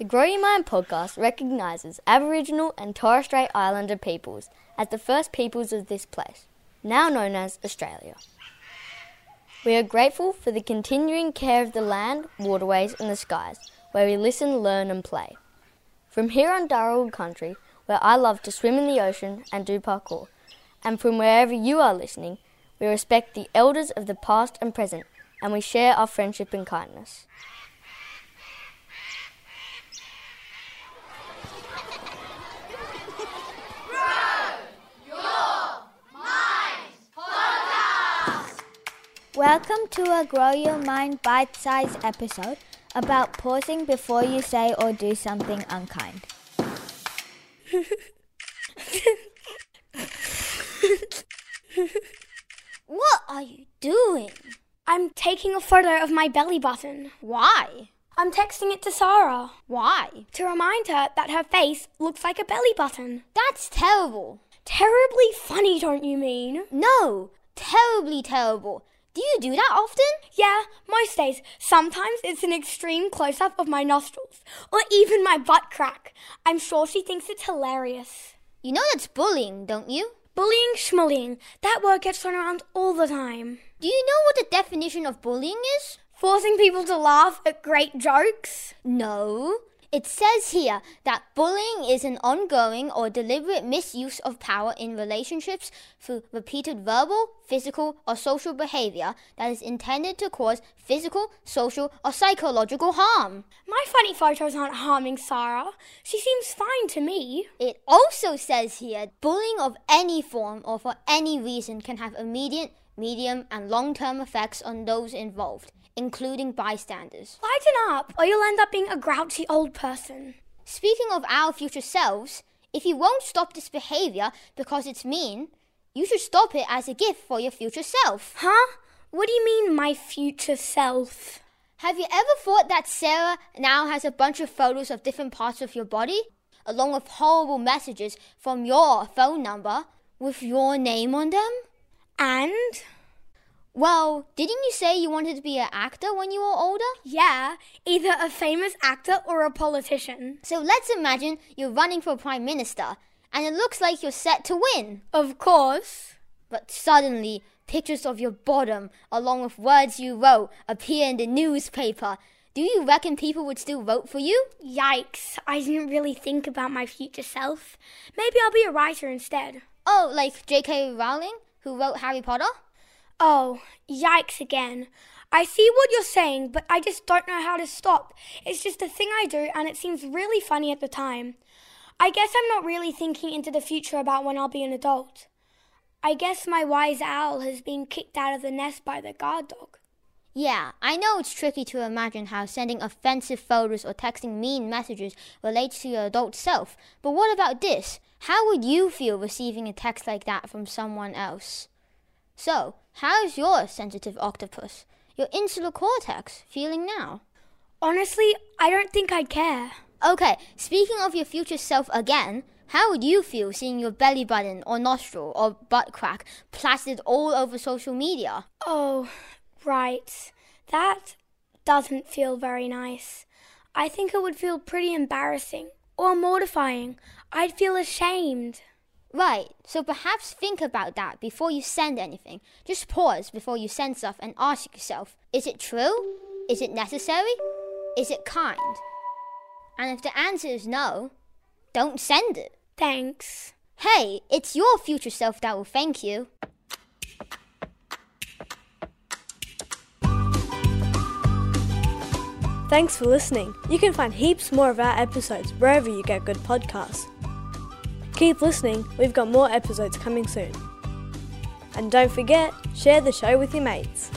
The Grow Your Mind podcast recognises Aboriginal and Torres Strait Islander peoples as the first peoples of this place, now known as Australia. We are grateful for the continuing care of the land, waterways, and the skies, where we listen, learn, and play. From here on Dharawal country, where I love to swim in the ocean and do parkour, and from wherever you are listening, we respect the elders of the past and present, and we share our friendship and kindness. Welcome to a Grow Your Mind bite sized episode about pausing before you say or do something unkind. What are you doing? I'm taking a photo of my belly button. Why? I'm texting it to Sarah Why? to remind her that her face looks like a belly button. That's terrible. Terribly funny, don't you mean? No, terribly terrible. Do you do that often? Yeah, most days. Sometimes it's an extreme close up of my nostrils, or even my butt crack. I'm sure she thinks it's hilarious. You know that's bullying, don't you? Bullying, schmullying, that word gets thrown around all the time. Do you know what the definition of bullying is? Forcing people to laugh at great jokes? No. It says here that bullying is an ongoing or deliberate misuse of power in relationships through repeated verbal, physical, or social behavior that is intended to cause physical, social, or psychological harm. My funny photos aren't harming Sarah. She seems fine to me. It also says here bullying of any form or for any reason can have immediate, medium, and long term effects on those involved, including bystanders. Lighten up, or you'll end up being a grouchy old person. Speaking of our future selves, if you won't stop this behavior because it's mean, you should stop it as a gift for your future self. Huh? What do you mean, my future self? Have you ever thought that Sarah now has a bunch of photos of different parts of your body, along with horrible messages from your phone number with your name on them? And? Well, didn't you say you wanted to be an actor when you were older? Yeah, either a famous actor or a politician. So let's imagine you're running for prime minister, and it looks like you're set to win. Of course. But suddenly, pictures of your bottom, along with words you wrote, appear in the newspaper. Do you reckon people would still vote for you? Yikes, I didn't really think about my future self. Maybe I'll be a writer instead. Oh, like J.K. Rowling, who wrote Harry Potter? Oh, yikes again. I see what you're saying, but I just don't know how to stop. It's just a thing I do, and it seems really funny at the time. I guess I'm not really thinking into the future about when I'll be an adult. I guess my wise owl has been kicked out of the nest by the guard dog. Yeah, I know it's tricky to imagine how sending offensive photos or texting mean messages relates to your adult self, but what about this? How would you feel receiving a text like that from someone else? So, how's your sensitive octopus, your insular cortex, feeling now? Honestly, I don't think I'd care. Okay, speaking of your future self again, how would you feel seeing your belly button or nostril or butt crack plastered all over social media? Oh, right. That doesn't feel very nice. I think it would feel pretty embarrassing or mortifying. I'd feel ashamed. Right, so perhaps think about that before you send anything. Just pause before you send stuff and ask yourself is it true? Is it necessary? Is it kind? And if the answer is no, don't send it. Thanks. Hey, it's your future self that will thank you. Thanks for listening. You can find heaps more of our episodes wherever you get good podcasts. Keep listening, we've got more episodes coming soon. And don't forget, share the show with your mates.